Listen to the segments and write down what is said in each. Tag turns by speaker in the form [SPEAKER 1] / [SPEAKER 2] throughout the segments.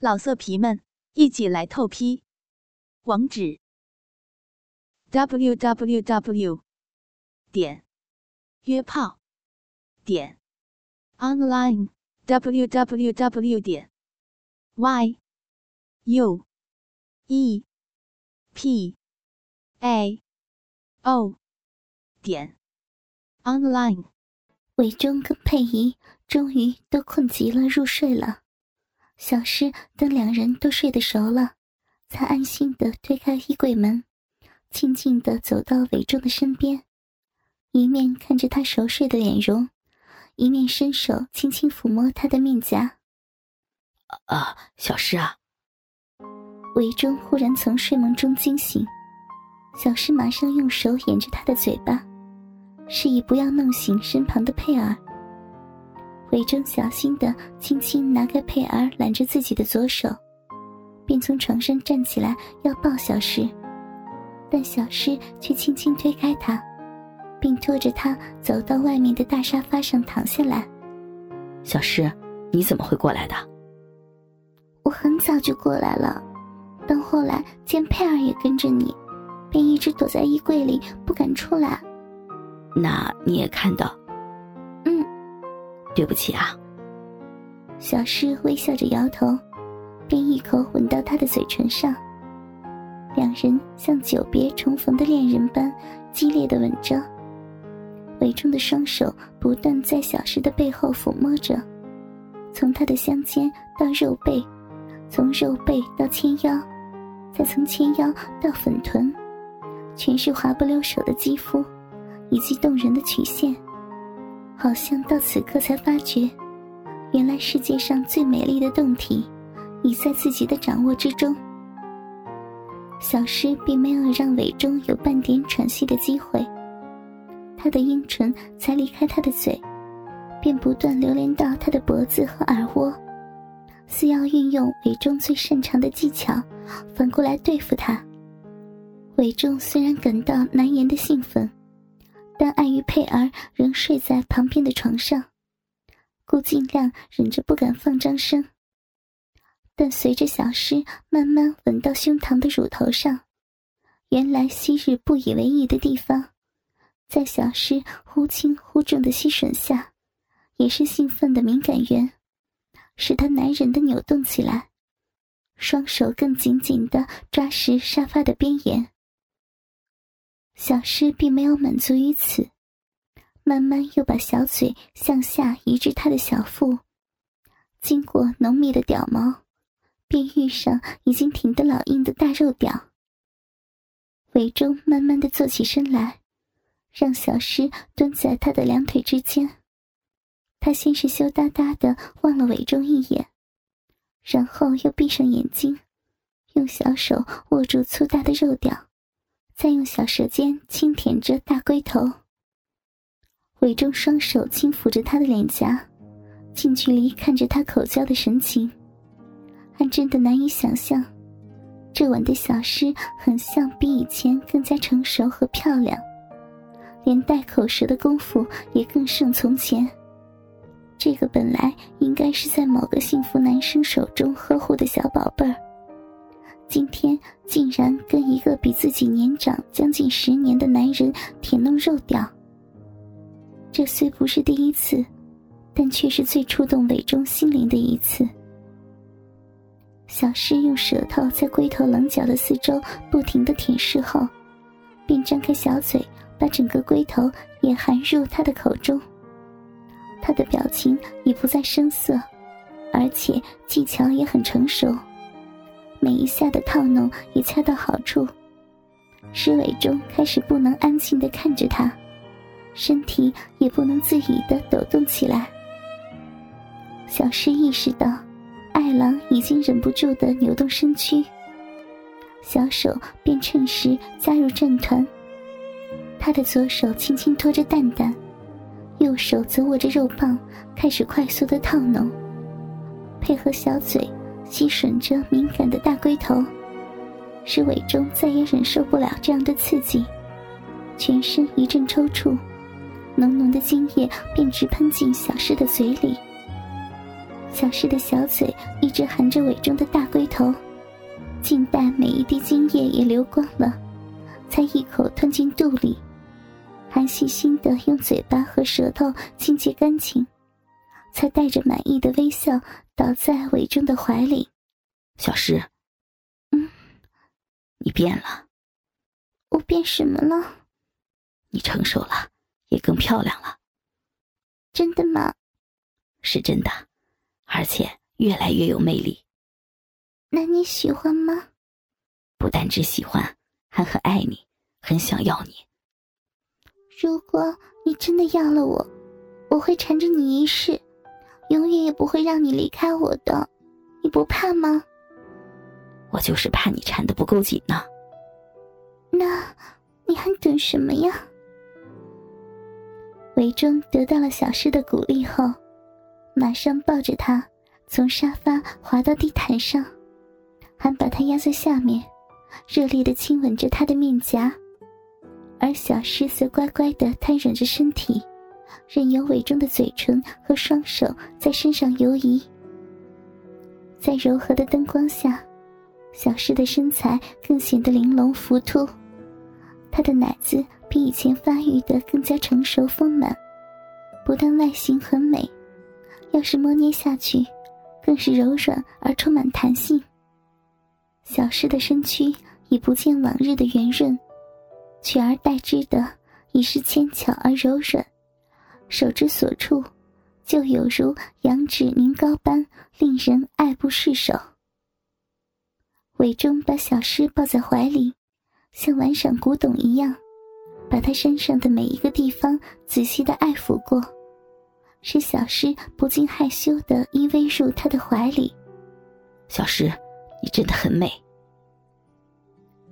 [SPEAKER 1] 老色皮们，一起来透批！网址：w w w 点约炮点 online w w w 点 y u e p a o 点 online。
[SPEAKER 2] 韦忠跟佩仪终于都困极了，入睡了。小诗等两人都睡得熟了，才安心的推开衣柜门，静静的走到韦忠的身边，一面看着他熟睡的脸容，一面伸手轻轻抚摸他的面颊。
[SPEAKER 3] 啊，小诗啊！
[SPEAKER 2] 韦忠忽然从睡梦中惊醒，小诗马上用手掩着他的嘴巴，示意不要弄醒身旁的佩儿。韦忠小心的轻轻拿开佩儿揽着自己的左手，便从床上站起来要抱小诗，但小诗却轻轻推开他，并拖着他走到外面的大沙发上躺下来。
[SPEAKER 3] 小诗，你怎么会过来的？
[SPEAKER 2] 我很早就过来了，但后来见佩儿也跟着你，便一直躲在衣柜里不敢出来。
[SPEAKER 3] 那你也看到？对不起啊。
[SPEAKER 2] 小诗微笑着摇头，便一口吻到他的嘴唇上。两人像久别重逢的恋人般激烈的吻着。韦忠的双手不断在小诗的背后抚摸着，从她的香肩到肉背，从肉背到纤腰，再从纤腰到粉臀，全是滑不溜手的肌肤，以及动人的曲线。好像到此刻才发觉，原来世界上最美丽的动体，已在自己的掌握之中。小诗并没有让韦忠有半点喘息的机会，他的阴唇才离开他的嘴，便不断流连到他的脖子和耳窝，似要运用韦忠最擅长的技巧，反过来对付他。韦忠虽然感到难言的兴奋。但碍于佩儿仍睡在旁边的床上，故尽量忍着不敢放张声。但随着小诗慢慢吻到胸膛的乳头上，原来昔日不以为意的地方，在小诗忽轻忽重的吸吮下，也是兴奋的敏感源，使他难忍的扭动起来，双手更紧紧的抓实沙发的边沿。小诗并没有满足于此，慢慢又把小嘴向下移至他的小腹，经过浓密的屌毛，便遇上已经挺得老硬的大肉屌。韦忠慢慢的坐起身来，让小诗蹲在他的两腿之间。他先是羞答答的望了韦忠一眼，然后又闭上眼睛，用小手握住粗大的肉屌。再用小舌尖轻舔着大龟头，韦忠双手轻抚着他的脸颊，近距离看着他口交的神情，还真的难以想象，这晚的小诗很像比以前更加成熟和漂亮，连带口舌的功夫也更胜从前。这个本来应该是在某个幸福男生手中呵护的小宝贝儿。今天竟然跟一个比自己年长将近十年的男人舔弄肉屌，这虽不是第一次，但却是最触动韦忠心灵的一次。小诗用舌头在龟头棱角的四周不停的舔舐后，便张开小嘴，把整个龟头也含入他的口中。他的表情已不再生涩，而且技巧也很成熟。每一下的套弄也恰到好处，施伟忠开始不能安静的看着他，身体也不能自已的抖动起来。小诗意识到，爱郎已经忍不住的扭动身躯，小手便趁势加入战团。他的左手轻轻托着蛋蛋，右手则握着肉棒，开始快速的套弄，配合小嘴。吸吮着敏感的大龟头，使伟忠再也忍受不了这样的刺激，全身一阵抽搐，浓浓的精液便直喷进小诗的嘴里。小诗的小嘴一直含着尾中的大龟头，静待每一滴精液也流光了，才一口吞进肚里，还细心的用嘴巴和舌头清洁干净，才带着满意的微笑倒在尾中的怀里。
[SPEAKER 3] 小诗，
[SPEAKER 2] 嗯，
[SPEAKER 3] 你变了。
[SPEAKER 2] 我变什么了？
[SPEAKER 3] 你成熟了，也更漂亮了。
[SPEAKER 2] 真的吗？
[SPEAKER 3] 是真的。而且越来越有魅力，
[SPEAKER 2] 那你喜欢吗？
[SPEAKER 3] 不单只喜欢，还很爱你，很想要你。
[SPEAKER 2] 如果你真的要了我，我会缠着你一世，永远也不会让你离开我的。你不怕吗？
[SPEAKER 3] 我就是怕你缠的不够紧呢。
[SPEAKER 2] 那你还等什么呀？韦忠得到了小诗的鼓励后。马上抱着她，从沙发滑到地毯上，还把她压在下面，热烈的亲吻着她的面颊。而小诗则乖乖的瘫软着身体，任由伟忠的嘴唇和双手在身上游移。在柔和的灯光下，小诗的身材更显得玲珑浮凸，她的奶子比以前发育的更加成熟丰满，不但外形很美。要是摸捏下去，更是柔软而充满弹性。小诗的身躯已不见往日的圆润，取而代之的已是纤巧而柔软，手之所处，就有如羊脂凝膏般，令人爱不释手。韦忠把小诗抱在怀里，像玩赏古董一样，把她身上的每一个地方仔细的爱抚过。使小诗不禁害羞的依偎入他的怀里。
[SPEAKER 3] 小诗，你真的很美。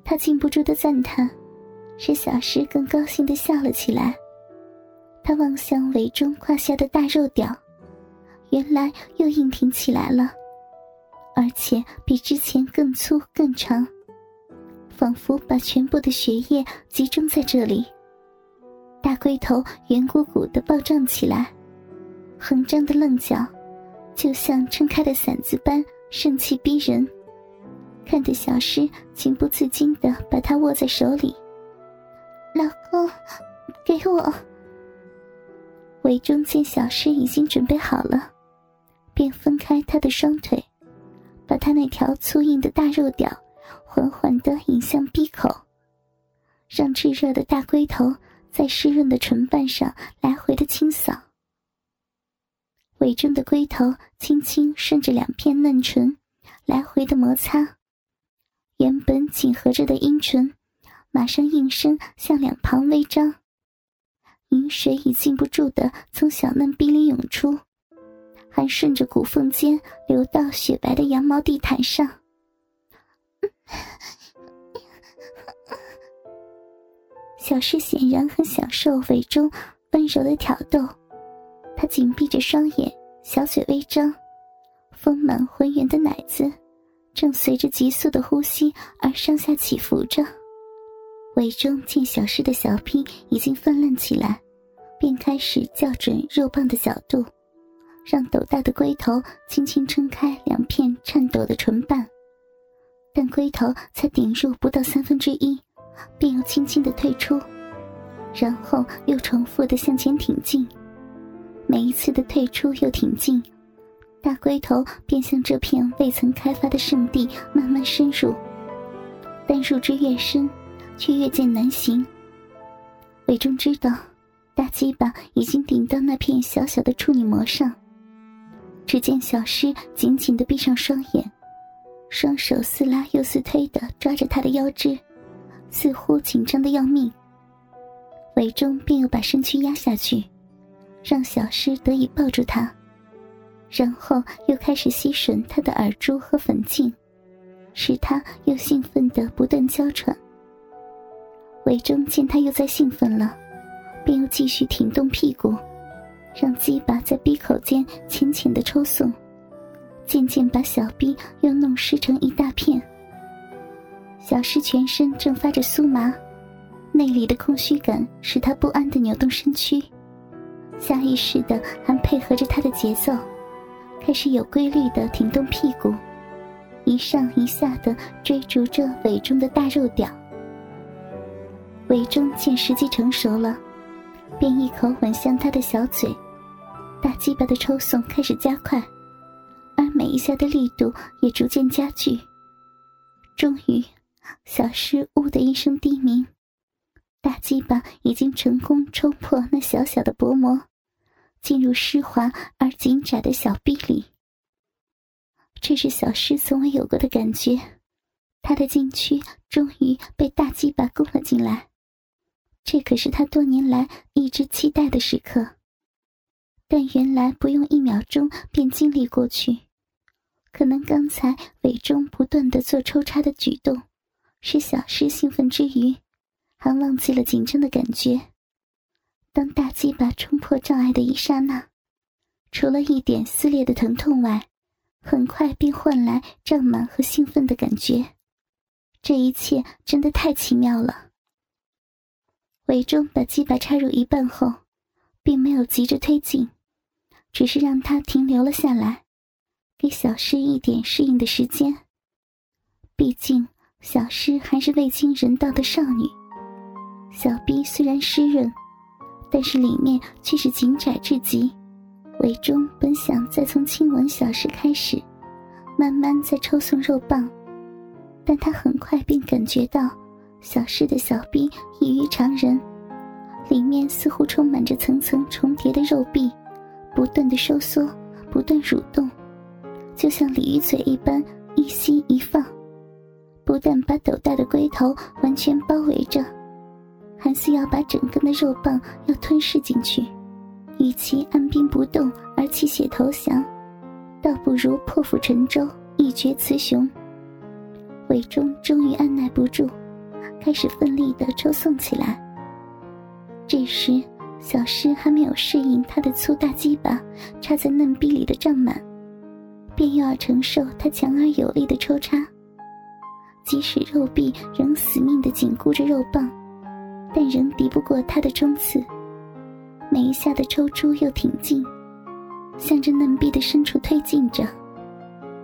[SPEAKER 2] 他禁不住的赞叹，使小诗更高兴的笑了起来。他望向韦中胯下的大肉屌，原来又硬挺起来了，而且比之前更粗更长，仿佛把全部的血液集中在这里。大龟头圆鼓鼓的暴胀起来。横张的棱角，就像撑开的伞子般盛气逼人，看得小诗情不自禁的把他握在手里。老公，给我。韦忠见小诗已经准备好了，便分开他的双腿，把他那条粗硬的大肉屌缓缓的引向闭口，让炙热的大龟头在湿润的唇瓣上来回的清扫。尾中的龟头轻轻顺着两片嫩唇，来回的摩擦，原本紧合着的阴唇，马上应声向两旁微张，饮水已禁不住的从小嫩逼里涌出，还顺着骨缝间流到雪白的羊毛地毯上。小诗显然很享受尾中温柔的挑逗。他紧闭着双眼，小嘴微张，丰满浑圆的奶子正随着急速的呼吸而上下起伏着。韦中见小诗的小屁已经泛滥起来，便开始校准肉棒的角度，让斗大的龟头轻轻撑开两片颤抖的唇瓣。但龟头才顶入不到三分之一，便又轻轻的退出，然后又重复的向前挺进。每一次的退出又挺进，大龟头便向这片未曾开发的圣地慢慢深入，但入之越深，却越见难行。韦忠知道，大鸡巴已经顶到那片小小的处女膜上。只见小诗紧紧的闭上双眼，双手似拉又似推的抓着他的腰肢，似乎紧张的要命。韦忠便又把身躯压下去。让小诗得以抱住他，然后又开始吸吮他的耳珠和粉颈，使他又兴奋的不断娇喘。韦忠见他又在兴奋了，便又继续挺动屁股，让鸡巴在逼口间浅浅的抽送，渐渐把小逼又弄湿成一大片。小诗全身正发着酥麻，内里的空虚感使他不安的扭动身躯。下意识的还配合着他的节奏，开始有规律的挺动屁股，一上一下的追逐着尾中的大肉屌。尾中见时机成熟了，便一口吻向他的小嘴，大鸡巴的抽送开始加快，而每一下的力度也逐渐加剧。终于，小诗呜的一声低鸣，大鸡巴已经成功冲破那小小的薄膜，进入湿滑而紧窄的小臂里。这是小诗从未有过的感觉，他的禁区终于被大鸡巴攻了进来。这可是他多年来一直期待的时刻，但原来不用一秒钟便经历过去。可能刚才尾中不断的做抽插的举动，使小诗兴奋之余，还忘记了紧张的感觉。当大鸡巴冲破障碍的一刹那，除了一点撕裂的疼痛外，很快便换来胀满和兴奋的感觉。这一切真的太奇妙了。尾中把鸡巴插入一半后，并没有急着推进，只是让它停留了下来，给小诗一点适应的时间。毕竟小诗还是未经人道的少女，小臂虽然湿润，但是里面却是紧窄至极。尾中本想再从亲吻小诗开始，慢慢再抽送肉棒，但他很快便感觉到。小诗的小臂异于常人，里面似乎充满着层层重叠的肉壁，不断的收缩，不断蠕动，就像鲤鱼嘴一般一吸一放，不但把斗大的龟头完全包围着，还似要把整根的肉棒要吞噬进去。与其按兵不动而弃血投降，倒不如破釜沉舟，一决雌雄。韦忠终于按耐不住。开始奋力的抽送起来。这时，小诗还没有适应他的粗大鸡巴插在嫩逼里的胀满，便又要承受他强而有力的抽插。即使肉壁仍死命的紧箍着肉棒，但仍敌不过他的冲刺。每一下的抽出又挺进，向着嫩壁的深处推进着。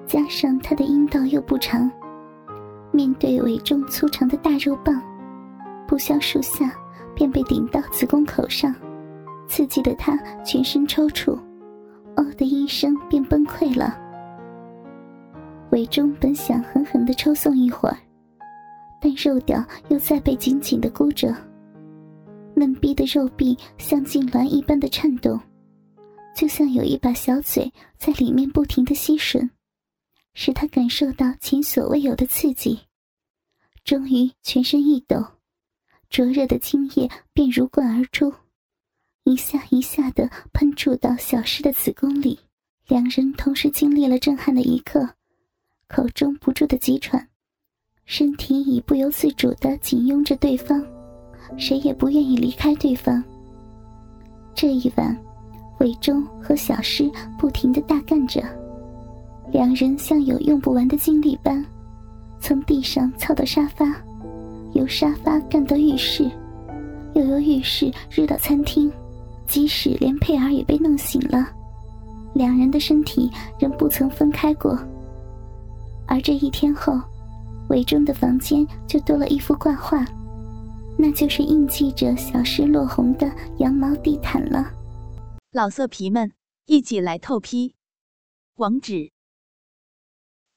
[SPEAKER 2] 加上他的阴道又不长。面对尾中粗长的大肉棒，不消数下便被顶到子宫口上，刺激的他全身抽搐，哦的一声便崩溃了。尾中本想狠狠的抽送一会儿，但肉屌又再被紧紧的箍着，嫩逼的肉壁像痉挛一般的颤动，就像有一把小嘴在里面不停的吸吮。使他感受到前所未有的刺激，终于全身一抖，灼热的精液便如灌而出，一下一下的喷注到小诗的子宫里。两人同时经历了震撼的一刻，口中不住的急喘，身体已不由自主的紧拥着对方，谁也不愿意离开对方。这一晚，韦忠和小诗不停的大干着。两人像有用不完的精力般，从地上操到沙发，由沙发干到浴室，又由浴室日到餐厅，即使连佩儿也被弄醒了，两人的身体仍不曾分开过。而这一天后，韦中的房间就多了一幅挂画，那就是印记着小诗落红的羊毛地毯了。
[SPEAKER 1] 老色皮们，一起来透批，网址。